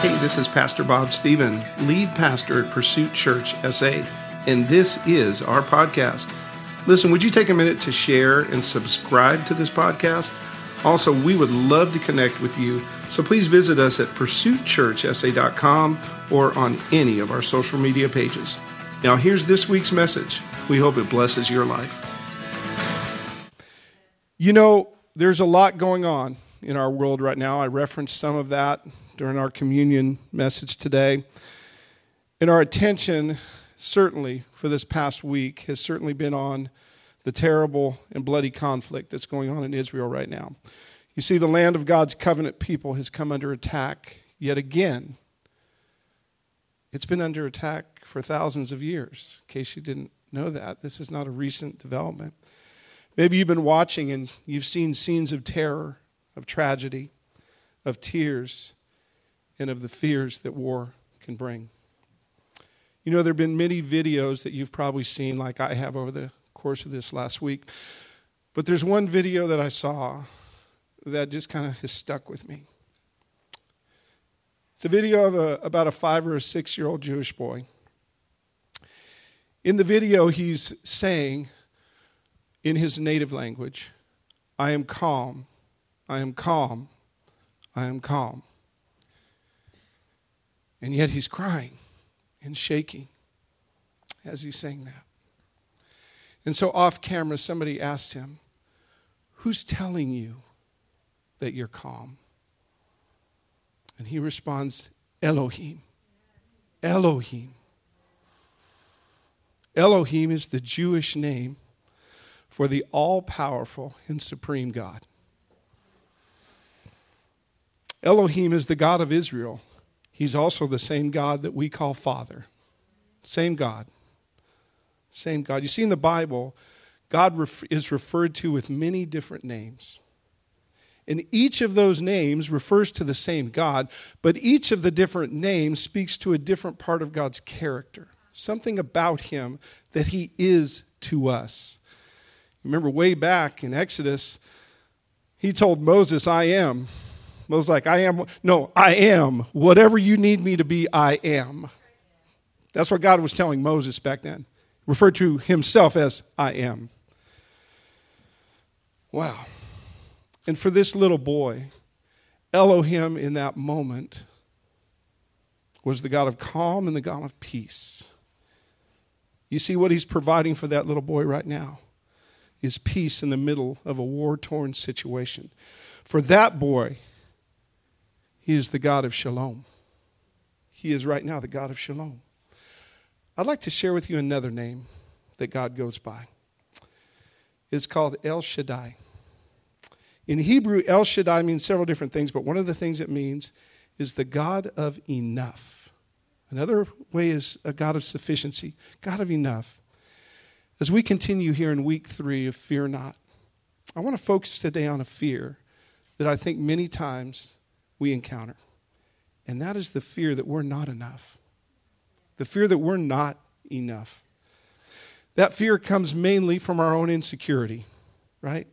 Hey, this is Pastor Bob Stephen, lead pastor at Pursuit Church SA, and this is our podcast. Listen, would you take a minute to share and subscribe to this podcast? Also, we would love to connect with you, so please visit us at pursuitchurchsa.com or on any of our social media pages. Now, here's this week's message. We hope it blesses your life. You know, there's a lot going on in our world right now. I referenced some of that during our communion message today. And our attention, certainly for this past week, has certainly been on the terrible and bloody conflict that's going on in Israel right now. You see, the land of God's covenant people has come under attack yet again. It's been under attack for thousands of years, in case you didn't know that. This is not a recent development. Maybe you've been watching and you've seen scenes of terror, of tragedy, of tears, and of the fears that war can bring. You know, there have been many videos that you've probably seen, like I have over the course of this last week. But there's one video that I saw that just kind of has stuck with me. It's a video of a, about a five or a six year old Jewish boy. In the video, he's saying in his native language, I am calm, I am calm, I am calm. And yet he's crying and shaking as he's saying that. And so off camera, somebody asked him, Who's telling you that you're calm? And he responds, Elohim. Elohim. Elohim is the Jewish name for the all powerful and supreme God. Elohim is the God of Israel, He's also the same God that we call Father. Same God. Same God. You see, in the Bible, God ref- is referred to with many different names. And each of those names refers to the same God, but each of the different names speaks to a different part of God's character, something about Him that He is to us. Remember, way back in Exodus, He told Moses, I am. Moses like, I am. No, I am. Whatever you need me to be, I am. That's what God was telling Moses back then. Referred to himself as I am. Wow. And for this little boy, Elohim in that moment was the God of calm and the God of peace. You see what he's providing for that little boy right now is peace in the middle of a war torn situation. For that boy, he is the God of shalom. He is right now the God of shalom. I'd like to share with you another name that God goes by. It's called El Shaddai. In Hebrew, El Shaddai means several different things, but one of the things it means is the God of enough. Another way is a God of sufficiency, God of enough. As we continue here in week three of Fear Not, I want to focus today on a fear that I think many times we encounter. And that is the fear that we're not enough. The fear that we're not enough. That fear comes mainly from our own insecurity, right?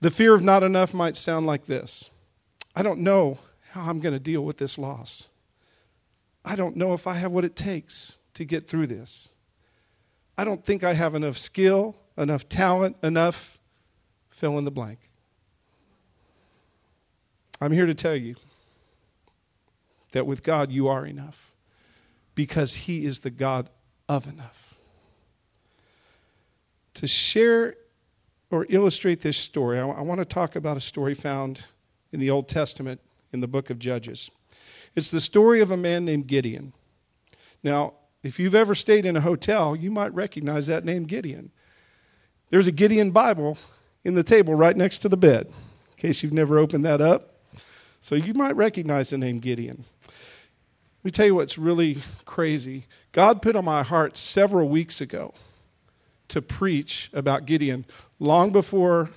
The fear of not enough might sound like this I don't know how I'm going to deal with this loss. I don't know if I have what it takes to get through this. I don't think I have enough skill, enough talent, enough fill in the blank. I'm here to tell you that with God you are enough because He is the God of enough. To share or illustrate this story, I, want to talk about a story found in the Old Testament in the book of Judges. It's the story of a man named Gideon. Now, if you've ever stayed in a hotel, you might recognize that name Gideon. There's a Gideon Bible in the table right next to the bed, in case you've never opened that up. So you might recognize the name Gideon. Let me tell you what's really crazy. God put on my heart several weeks ago to preach about Gideon long before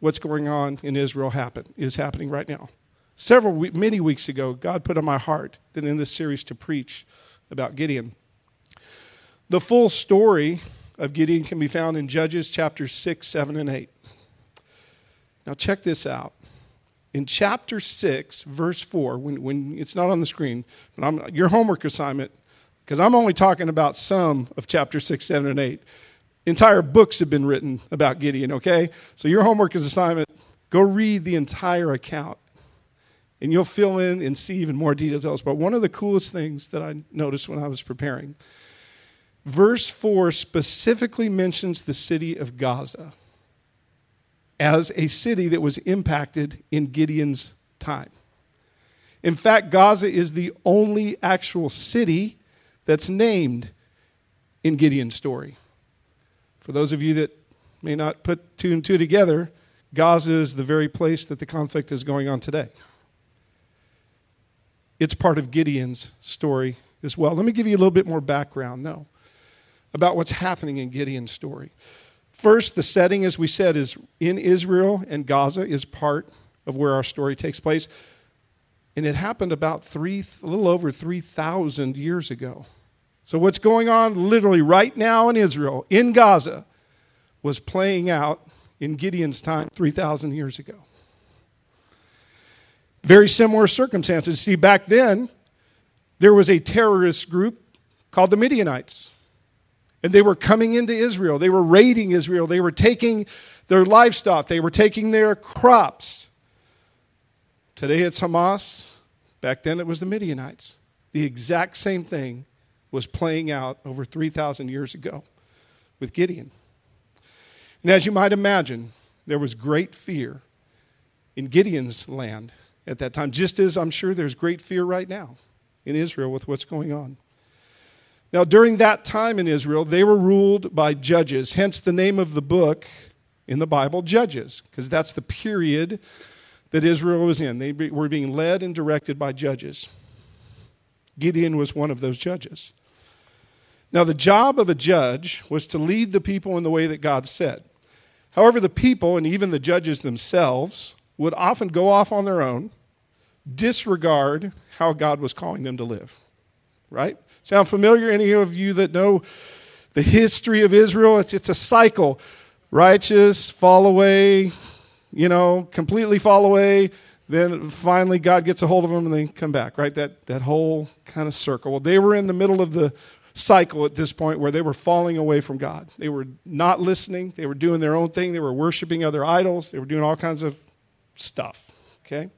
what's going on in Israel happen, is happening right now. Several, many weeks ago, God put on my heart that in this series to preach about Gideon. The full story of Gideon can be found in Judges chapters 6, 7, and 8. Now, check this out. In chapter 6, verse 4, when, when it's not on the screen, but I'm, your homework assignment, because I'm only talking about some of chapter 6, 7, and 8. Entire books have been written about Gideon, okay? So your homework is assignment go read the entire account and you'll fill in and see even more details. But one of the coolest things that I noticed when I was preparing, verse 4 specifically mentions the city of Gaza as a city that was impacted in Gideon's time. In fact, Gaza is the only actual city that's named in Gideon's story. For those of you that may not put two and two together, Gaza is the very place that the conflict is going on today. It's part of Gideon's story as well. Let me give you a little bit more background, though, about what's happening in Gideon's story. First, the setting, as we said, is in Israel, and Gaza is part of where our story takes place. And it happened about three, a little over 3,000 years ago. So, what's going on literally right now in Israel, in Gaza, was playing out in Gideon's time 3,000 years ago. Very similar circumstances. See, back then, there was a terrorist group called the Midianites. And they were coming into Israel. They were raiding Israel. They were taking their livestock. They were taking their crops. Today it's Hamas. Back then it was the Midianites. The exact same thing was playing out over 3,000 years ago with Gideon. And as you might imagine, there was great fear in Gideon's land at that time, just as I'm sure there's great fear right now in Israel with what's going on. Now, during that time in Israel, they were ruled by judges, hence the name of the book in the Bible, Judges, because that's the period that Israel was in. They were being led and directed by judges. Gideon was one of those judges. Now, the job of a judge was to lead the people in the way that God said. However, the people and even the judges themselves would often go off on their own, disregard how God was calling them to live. Right? Sound familiar? Any of you that know the history of Israel? It's, it's a cycle. Righteous, fall away, you know, completely fall away. Then finally God gets a hold of them and they come back, right? That, that whole kind of circle. Well, they were in the middle of the cycle at this point where they were falling away from God. They were not listening. They were doing their own thing. They were worshiping other idols. They were doing all kinds of stuff, okay?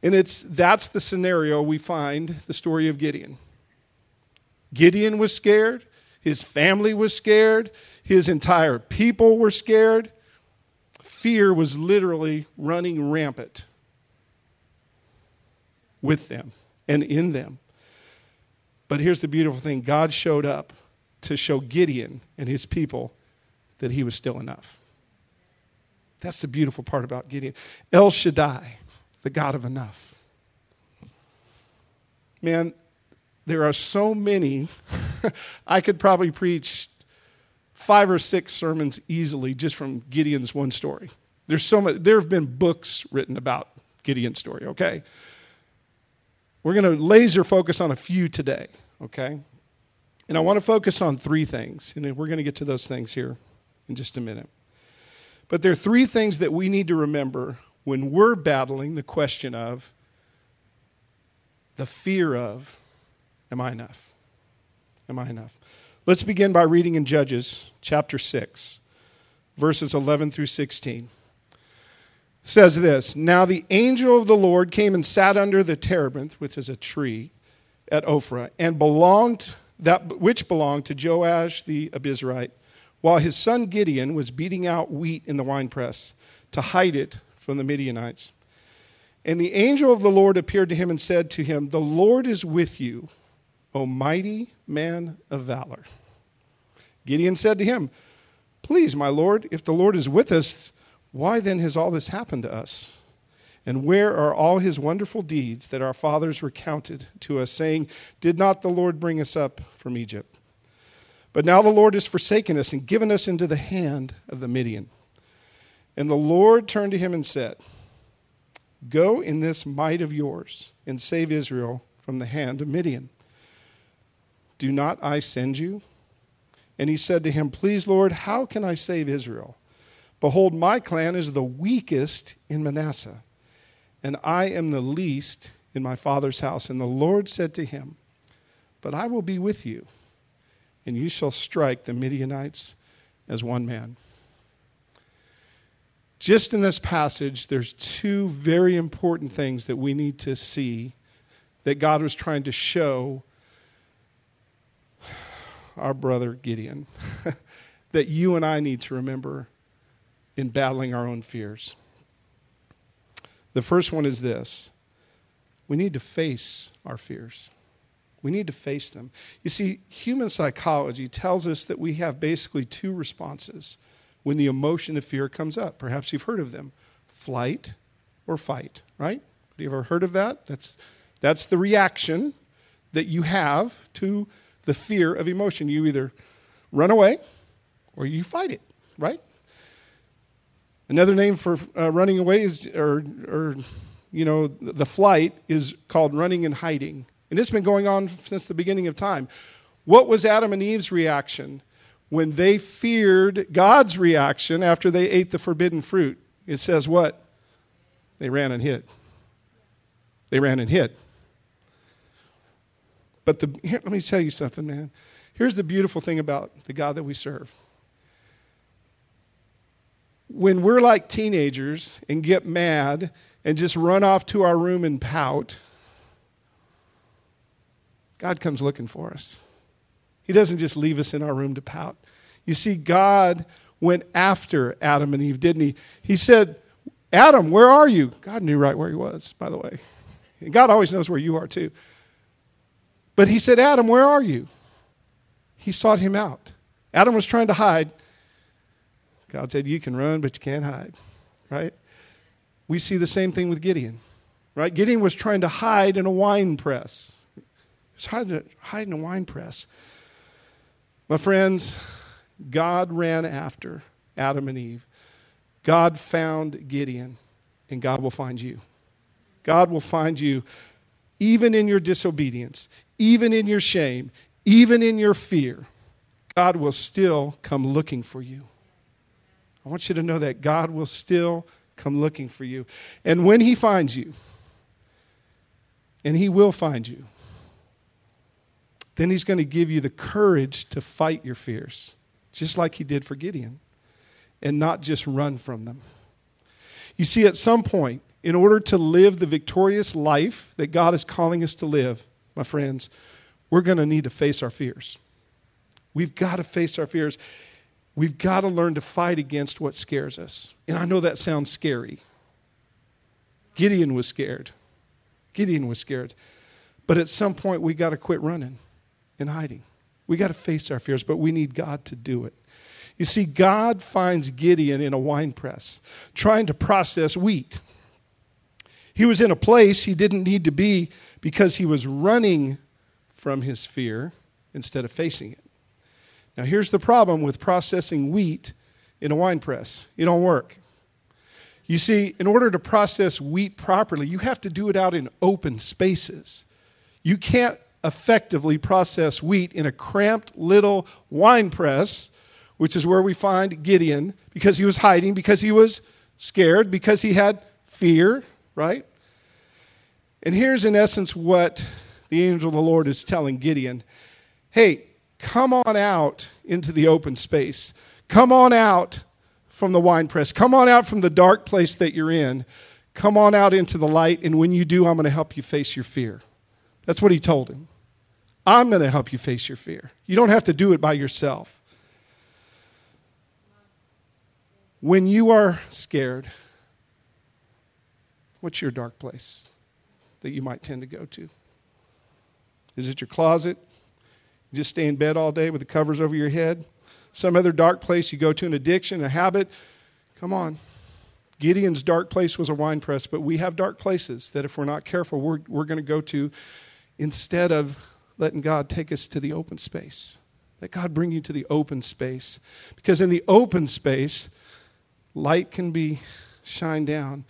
And it's that's the scenario we find the story of Gideon. Gideon was scared, his family was scared, his entire people were scared. Fear was literally running rampant with them and in them. But here's the beautiful thing God showed up to show Gideon and his people that he was still enough. That's the beautiful part about Gideon. El Shaddai, the God of enough. Man, there are so many. I could probably preach five or six sermons easily just from Gideon's one story. There's so much, there have been books written about Gideon's story, okay? We're going to laser focus on a few today, okay? And I want to focus on three things, and we're going to get to those things here in just a minute. But there are three things that we need to remember when we're battling the question of the fear of Am I enough? Am I enough? Let's begin by reading in Judges chapter 6, verses 11 through 16. It says this Now the angel of the Lord came and sat under the terebinth, which is a tree, at Ophrah, and belonged that which belonged to Joash the Abiezrite, while his son Gideon was beating out wheat in the winepress to hide it from the Midianites. And the angel of the Lord appeared to him and said to him, The Lord is with you, O mighty man of valor. Gideon said to him, Please, my Lord, if the Lord is with us, why then has all this happened to us? And where are all his wonderful deeds that our fathers recounted to us, saying, Did not the Lord bring us up from Egypt? But now the Lord has forsaken us and given us into the hand of the Midian. And the Lord turned to him and said, Go in this might of yours and save Israel from the hand of Midian. Do not I send you? And he said to him, Please, Lord, how can I save Israel? Behold, my clan is the weakest in Manasseh, and I am the least in my father's house. And the Lord said to him, But I will be with you, and you shall strike the Midianites as one man. Just in this passage, there's two very important things that we need to see that God was trying to show our brother Gideon that you and I need to remember in battling our own fears. The first one is this we need to face our fears. We need to face them. You see, human psychology tells us that we have basically two responses when the emotion of fear comes up. Perhaps you've heard of them flight or fight, right? Have you ever heard of that? That's, that's the reaction that you have to the fear of emotion. You either run away or you fight it, right? Another name for uh, running away is, or, or, you know, the flight is called running and hiding. And it's been going on since the beginning of time. What was Adam and Eve's reaction when they feared God's reaction after they ate the forbidden fruit? It says what? They ran and hid. They ran and hid. But the, here, let me tell you something, man. Here's the beautiful thing about the God that we serve. When we're like teenagers and get mad and just run off to our room and pout, God comes looking for us. He doesn't just leave us in our room to pout. You see, God went after Adam and Eve, didn't he? He said, Adam, where are you? God knew right where he was, by the way. And God always knows where you are, too. But he said, Adam, where are you? He sought him out. Adam was trying to hide. God said, You can run, but you can't hide, right? We see the same thing with Gideon, right? Gideon was trying to hide in a wine press. He was hiding, hiding in a wine press. My friends, God ran after Adam and Eve. God found Gideon, and God will find you. God will find you even in your disobedience, even in your shame, even in your fear, God will still come looking for you. I want you to know that God will still come looking for you. And when He finds you, and He will find you, then He's going to give you the courage to fight your fears, just like He did for Gideon, and not just run from them. You see, at some point, in order to live the victorious life that God is calling us to live, my friends, we're going to need to face our fears. We've got to face our fears. We've got to learn to fight against what scares us. And I know that sounds scary. Gideon was scared. Gideon was scared. But at some point, we got to quit running and hiding. We got to face our fears, but we need God to do it. You see, God finds Gideon in a wine press trying to process wheat. He was in a place he didn't need to be because he was running from his fear instead of facing it. Now, here's the problem with processing wheat in a wine press it don't work. You see, in order to process wheat properly, you have to do it out in open spaces. You can't effectively process wheat in a cramped little wine press, which is where we find Gideon, because he was hiding, because he was scared, because he had fear, right? And here's, in essence, what the angel of the Lord is telling Gideon hey, come on out into the open space. Come on out from the wine press. Come on out from the dark place that you're in. Come on out into the light, and when you do, I'm going to help you face your fear. That's what he told him. I'm going to help you face your fear. You don't have to do it by yourself. When you are scared, what's your dark place? that you might tend to go to? Is it your closet? You just stay in bed all day with the covers over your head? Some other dark place you go to, an addiction, a habit? Come on. Gideon's dark place was a wine press, but we have dark places that if we're not careful, we're, we're going to go to instead of letting God take us to the open space. Let God bring you to the open space. Because in the open space, light can be shined down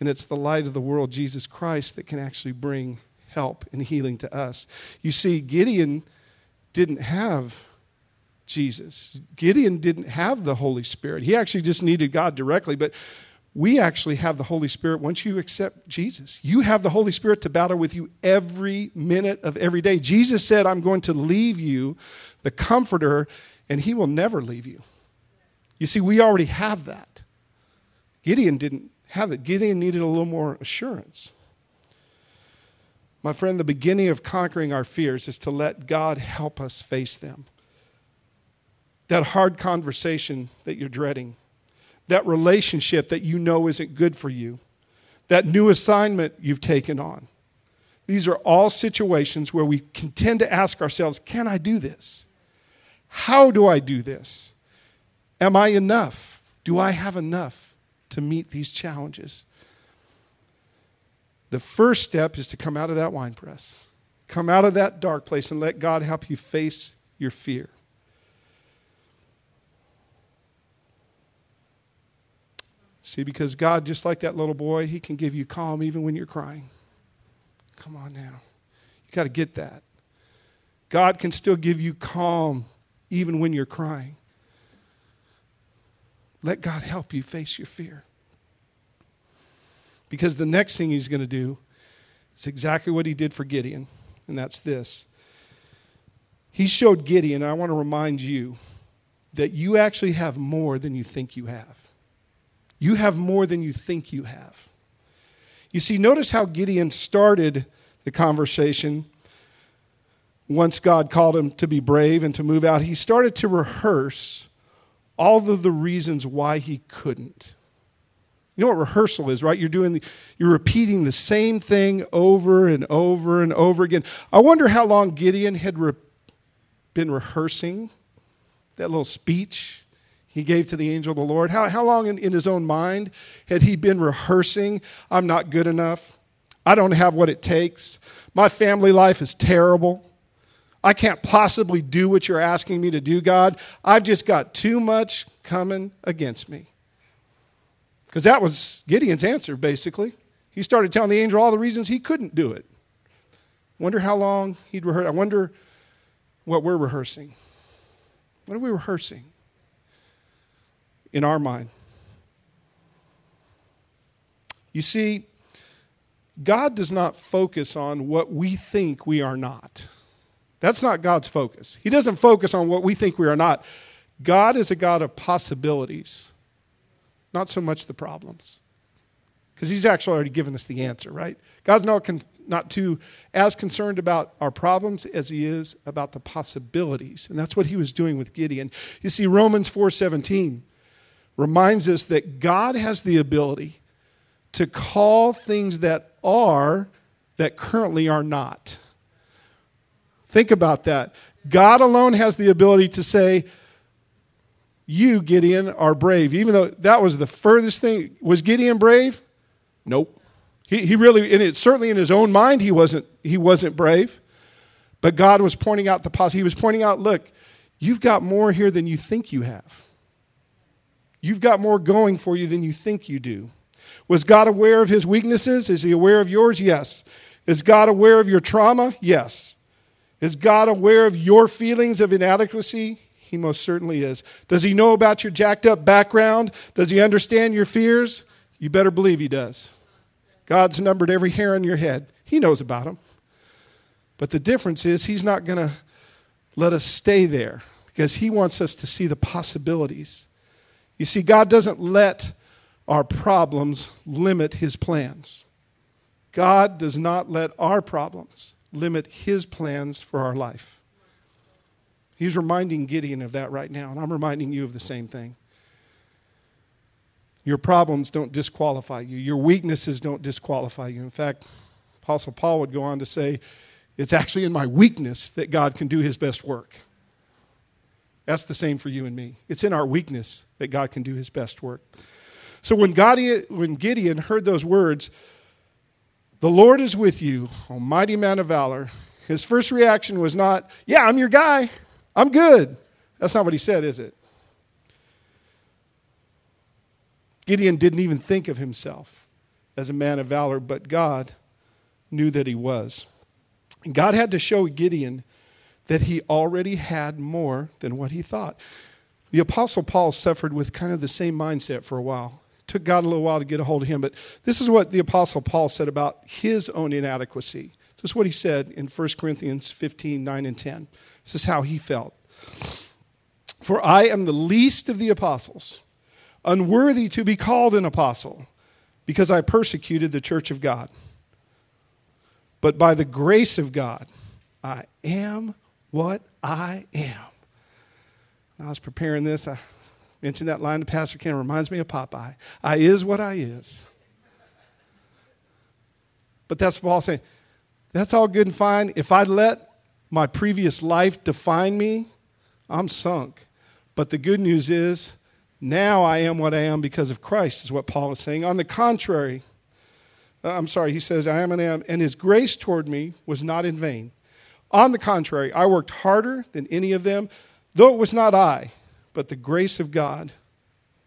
and it's the light of the world, Jesus Christ, that can actually bring help and healing to us. You see, Gideon didn't have Jesus. Gideon didn't have the Holy Spirit. He actually just needed God directly, but we actually have the Holy Spirit once you accept Jesus. You have the Holy Spirit to battle with you every minute of every day. Jesus said, I'm going to leave you the comforter, and he will never leave you. You see, we already have that. Gideon didn't have it, Gideon needed a little more assurance. My friend, the beginning of conquering our fears is to let God help us face them. That hard conversation that you're dreading, that relationship that you know isn't good for you, that new assignment you've taken on. These are all situations where we can tend to ask ourselves, Can I do this? How do I do this? Am I enough? Do I have enough to meet these challenges? The first step is to come out of that wine press, come out of that dark place, and let God help you face your fear. See, because God, just like that little boy, He can give you calm even when you're crying. Come on now. You got to get that. God can still give you calm even when you're crying. Let God help you face your fear. Because the next thing he's going to do is exactly what he did for Gideon, and that's this. He showed Gideon, I want to remind you, that you actually have more than you think you have. You have more than you think you have. You see, notice how Gideon started the conversation once God called him to be brave and to move out. He started to rehearse all of the reasons why he couldn't. You know what rehearsal is, right? You're doing the, you're repeating the same thing over and over and over again. I wonder how long Gideon had re- been rehearsing that little speech he gave to the angel of the Lord. How, how long in, in his own mind had he been rehearsing, I'm not good enough. I don't have what it takes. My family life is terrible. I can't possibly do what you're asking me to do, God. I've just got too much coming against me. Because that was Gideon's answer, basically. He started telling the angel all the reasons he couldn't do it. Wonder how long he'd rehearse. I wonder what we're rehearsing. What are we rehearsing in our mind? You see, God does not focus on what we think we are not. That's not God's focus. He doesn't focus on what we think we are not. God is a God of possibilities not so much the problems. Because he's actually already given us the answer, right? God's not, con- not too as concerned about our problems as he is about the possibilities. And that's what he was doing with Gideon. You see, Romans 4:17 reminds us that God has the ability to call things that are that currently are not. Think about that. God alone has the ability to say, you, Gideon, are brave. Even though that was the furthest thing. Was Gideon brave? Nope. He, he really, and it certainly in his own mind, he wasn't, he wasn't brave. But God was pointing out the possibility. He was pointing out, look, you've got more here than you think you have. You've got more going for you than you think you do. Was God aware of his weaknesses? Is he aware of yours? Yes. Is God aware of your trauma? Yes. Is God aware of your feelings of inadequacy? He most certainly is. Does he know about your jacked up background? Does he understand your fears? You better believe he does. God's numbered every hair on your head. He knows about them. But the difference is, he's not going to let us stay there because he wants us to see the possibilities. You see, God doesn't let our problems limit his plans. God does not let our problems limit his plans for our life. He's reminding Gideon of that right now, and I'm reminding you of the same thing. Your problems don't disqualify you, your weaknesses don't disqualify you. In fact, Apostle Paul would go on to say, It's actually in my weakness that God can do his best work. That's the same for you and me. It's in our weakness that God can do his best work. So when, God, when Gideon heard those words, the Lord is with you, almighty man of valor, his first reaction was not, Yeah, I'm your guy. I'm good. That's not what he said, is it? Gideon didn't even think of himself as a man of valor, but God knew that he was. And God had to show Gideon that he already had more than what he thought. The Apostle Paul suffered with kind of the same mindset for a while. Took God a little while to get a hold of him, but this is what the Apostle Paul said about his own inadequacy. This is what he said in 1 Corinthians 15 9 and 10. This is how he felt. For I am the least of the apostles, unworthy to be called an apostle, because I persecuted the church of God. But by the grace of God, I am what I am. I was preparing this. I mentioned that line to Pastor Ken. Reminds me of Popeye. I is what I is. But that's Paul saying. That's all good and fine. If I let my previous life define me, I'm sunk. But the good news is, now I am what I am because of Christ, is what Paul is saying. On the contrary, uh, I'm sorry, he says, I am and am, and his grace toward me was not in vain. On the contrary, I worked harder than any of them, though it was not I, but the grace of God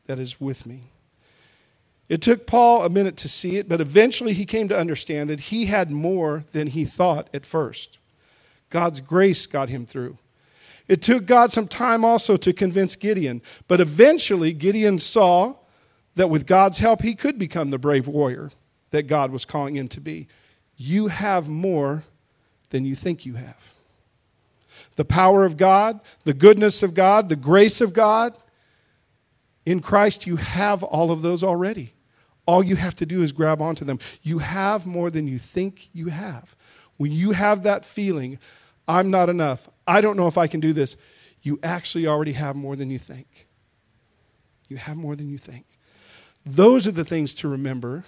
that is with me. It took Paul a minute to see it, but eventually he came to understand that he had more than he thought at first. God's grace got him through. It took God some time also to convince Gideon, but eventually Gideon saw that with God's help he could become the brave warrior that God was calling him to be. You have more than you think you have. The power of God, the goodness of God, the grace of God. In Christ, you have all of those already. All you have to do is grab onto them. You have more than you think you have. When you have that feeling, I'm not enough, I don't know if I can do this, you actually already have more than you think. You have more than you think. Those are the things to remember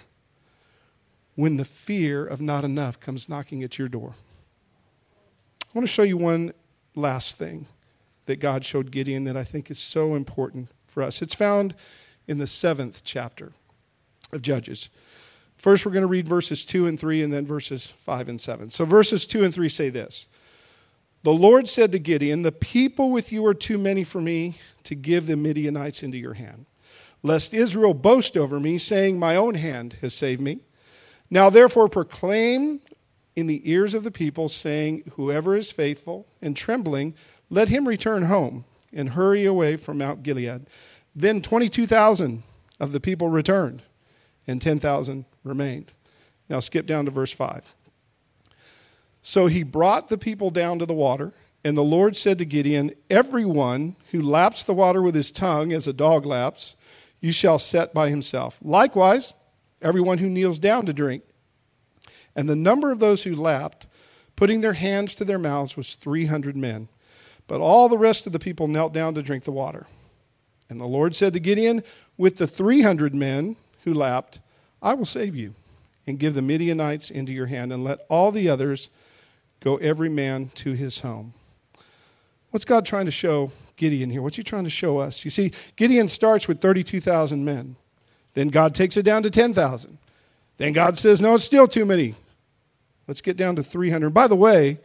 when the fear of not enough comes knocking at your door. I want to show you one last thing that God showed Gideon that I think is so important for us. It's found in the seventh chapter of Judges. First, we're going to read verses 2 and 3, and then verses 5 and 7. So, verses 2 and 3 say this The Lord said to Gideon, The people with you are too many for me to give the Midianites into your hand, lest Israel boast over me, saying, My own hand has saved me. Now, therefore, proclaim in the ears of the people, saying, Whoever is faithful and trembling, let him return home and hurry away from Mount Gilead. Then 22,000 of the people returned, and 10,000 remained. Now skip down to verse 5. So he brought the people down to the water, and the Lord said to Gideon, Everyone who laps the water with his tongue, as a dog laps, you shall set by himself. Likewise, everyone who kneels down to drink. And the number of those who lapped, putting their hands to their mouths, was 300 men. But all the rest of the people knelt down to drink the water. And the Lord said to Gideon, With the 300 men who lapped, I will save you and give the Midianites into your hand, and let all the others go every man to his home. What's God trying to show Gideon here? What's he trying to show us? You see, Gideon starts with 32,000 men. Then God takes it down to 10,000. Then God says, No, it's still too many. Let's get down to 300. By the way,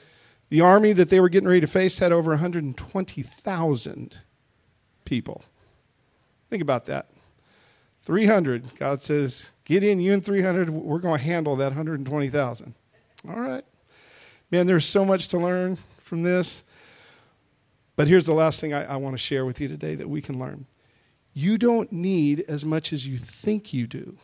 the army that they were getting ready to face had over 120,000 people. Think about that. 300. God says, Gideon, you and 300, we're going to handle that 120,000. All right. Man, there's so much to learn from this. But here's the last thing I, I want to share with you today that we can learn. You don't need as much as you think you do.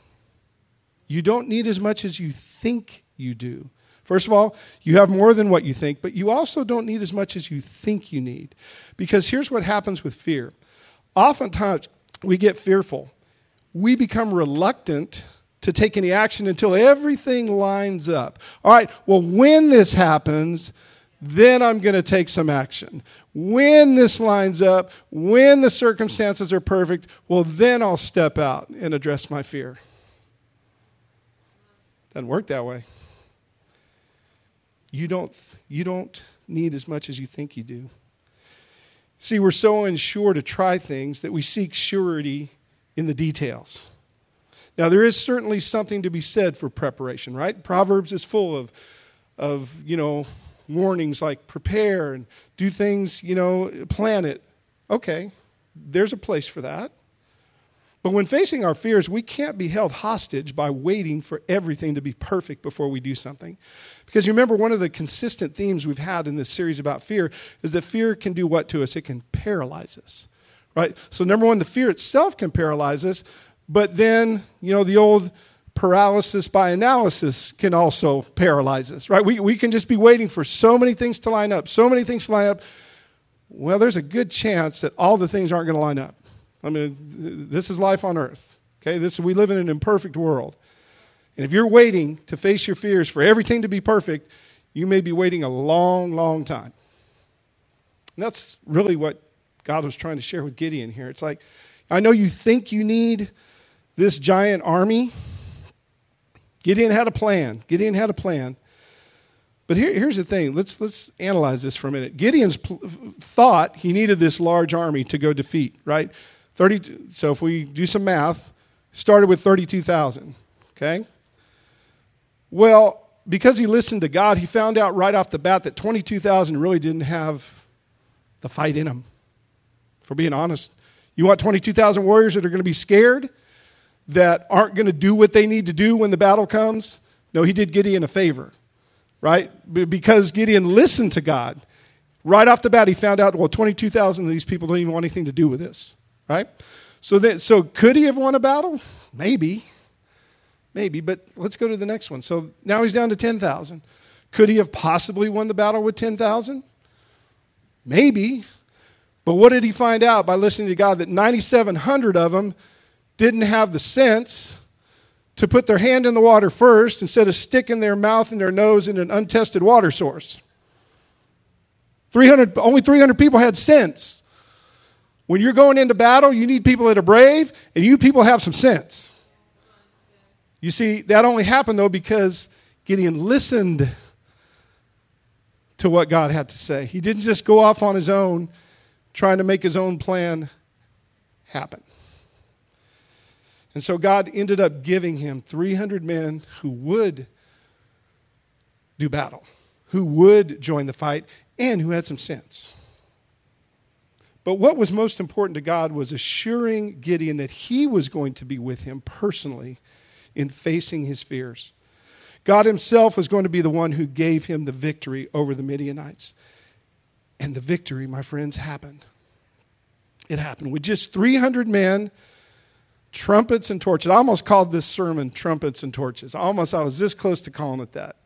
You don't need as much as you think you do. First of all, you have more than what you think, but you also don't need as much as you think you need. Because here's what happens with fear. Oftentimes, we get fearful. We become reluctant to take any action until everything lines up. All right, well, when this happens, then I'm going to take some action. When this lines up, when the circumstances are perfect, well, then I'll step out and address my fear. Doesn't work that way. You don't, you don't need as much as you think you do. See, we're so unsure to try things that we seek surety in the details. Now, there is certainly something to be said for preparation, right? Proverbs is full of, of you know, warnings like prepare and do things, you know, plan it. Okay, there's a place for that. But when facing our fears, we can't be held hostage by waiting for everything to be perfect before we do something. Because you remember, one of the consistent themes we've had in this series about fear is that fear can do what to us? It can paralyze us, right? So, number one, the fear itself can paralyze us, but then, you know, the old paralysis by analysis can also paralyze us, right? We, we can just be waiting for so many things to line up, so many things to line up. Well, there's a good chance that all the things aren't going to line up. I mean, this is life on earth. Okay, this we live in an imperfect world. And if you're waiting to face your fears for everything to be perfect, you may be waiting a long, long time. And that's really what God was trying to share with Gideon here. It's like, I know you think you need this giant army. Gideon had a plan. Gideon had a plan. But here, here's the thing. Let's, let's analyze this for a minute. Gideon's pl- thought he needed this large army to go defeat, right? 30, so if we do some math, started with 32,000, okay? Well, because he listened to God, he found out right off the bat that 22,000 really didn't have the fight in them. For being honest, you want 22,000 warriors that are going to be scared, that aren't going to do what they need to do when the battle comes? No, he did Gideon a favor, right? Because Gideon listened to God. Right off the bat, he found out, well, 22,000 of these people don't even want anything to do with this right? So that so could he have won a battle? Maybe. Maybe, but let's go to the next one. So now he's down to 10,000. Could he have possibly won the battle with 10,000? Maybe. But what did he find out by listening to God that 9,700 of them didn't have the sense to put their hand in the water first instead of sticking their mouth and their nose in an untested water source? 300, only 300 people had sense. When you're going into battle, you need people that are brave, and you people have some sense. You see, that only happened, though, because Gideon listened to what God had to say. He didn't just go off on his own, trying to make his own plan happen. And so God ended up giving him 300 men who would do battle, who would join the fight, and who had some sense. But what was most important to God was assuring Gideon that he was going to be with him personally in facing his fears. God himself was going to be the one who gave him the victory over the Midianites. And the victory, my friends, happened. It happened with just 300 men, trumpets and torches. I almost called this sermon Trumpets and Torches. Almost, I was this close to calling it that.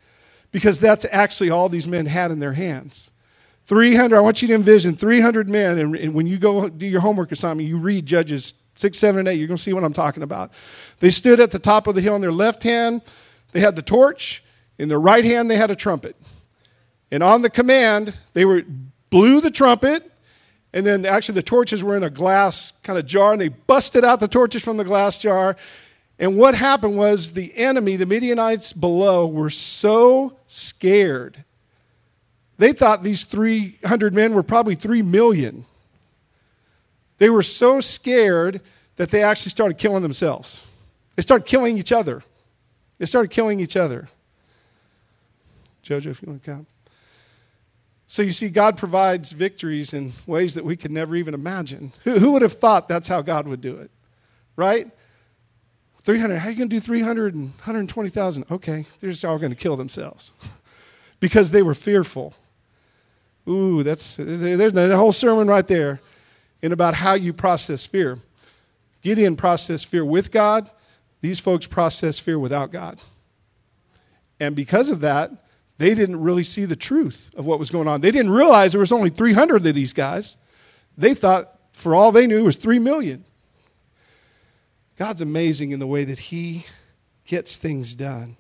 Because that's actually all these men had in their hands. 300, I want you to envision 300 men, and, and, when you go do your homework assignment, you read Judges 6, 7, and 8, you're going to see what I'm talking about. They stood at the top of the hill in their left hand, they had the torch, in their right hand, they had a trumpet. And on the command, they were blew the trumpet, and then actually the torches were in a glass kind of jar, and they busted out the torches from the glass jar. And what happened was the enemy, the Midianites below, were so scared they thought these 300 men were probably 3 million. They were so scared that they actually started killing themselves. They started killing each other. They started killing each other. Jojo, if you want to come. So you see, God provides victories in ways that we could never even imagine. Who, who would have thought that's how God would do it? Right? 300, how are you going to do 300 and 120,000? Okay, they're just all going to kill themselves because they were fearful. Ooh, that's there's a whole sermon right there in about how you process fear. Gideon processed fear with God. These folks process fear without God. And because of that, they didn't really see the truth of what was going on. They didn't realize there was only 300 of these guys. They thought, for all they knew, it was 3 million. God's amazing in the way that He gets things done.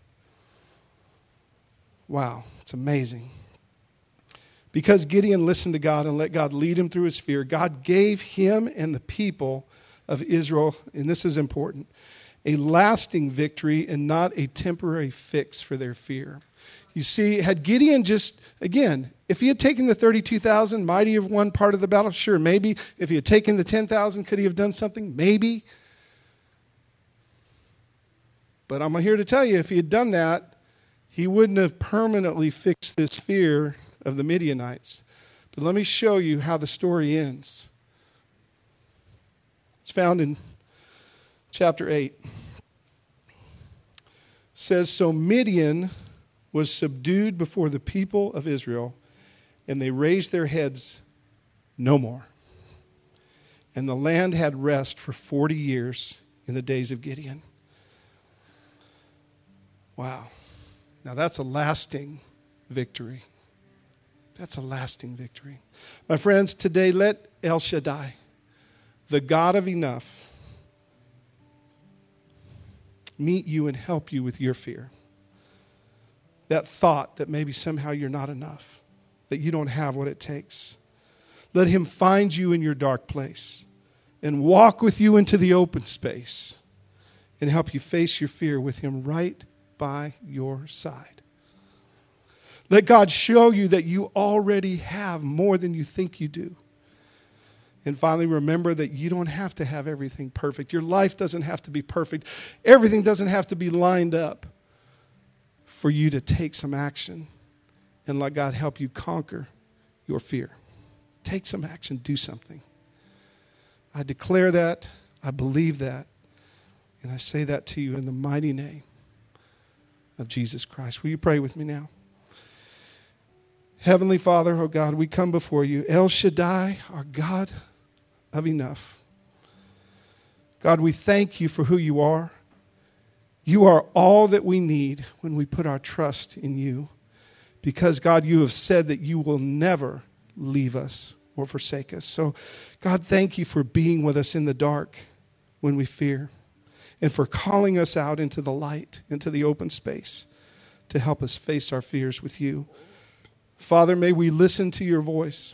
Wow, it's amazing. Because Gideon listened to God and let God lead him through his fear, God gave him and the people of Israel, and this is important, a lasting victory and not a temporary fix for their fear. You see, had Gideon just, again, if he had taken the 32,000, might he have won part of the battle? Sure, maybe. If he had taken the 10,000, could he have done something? Maybe. But I'm here to tell you, if he had done that, he wouldn't have permanently fixed this fear of the Midianites. But let me show you how the story ends. It's found in chapter 8 says So Midian was subdued before the people of Israel, and they raised their heads no more. And the land had rest for 40 years in the days of Gideon. Wow. Now that's a lasting victory. That's a lasting victory. My friends, today let El Shaddai, the God of enough, meet you and help you with your fear. That thought that maybe somehow you're not enough, that you don't have what it takes. Let Him find you in your dark place and walk with you into the open space and help you face your fear with Him right by your side. Let God show you that you already have more than you think you do. And finally, remember that you don't have to have everything perfect. Your life doesn't have to be perfect. Everything doesn't have to be lined up for you to take some action and let God help you conquer your fear. Take some action, do something. I declare that, I believe that, and I say that to you in the mighty name of Jesus Christ. Will you pray with me now? Heavenly Father, oh God, we come before you. El Shaddai, our God of enough. God, we thank you for who you are. You are all that we need when we put our trust in you. Because, God, you have said that you will never leave us or forsake us. So, God, thank you for being with us in the dark when we fear and for calling us out into the light, into the open space to help us face our fears with you. Father, may we listen to your voice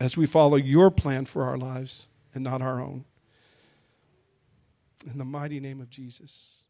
as we follow your plan for our lives and not our own. In the mighty name of Jesus.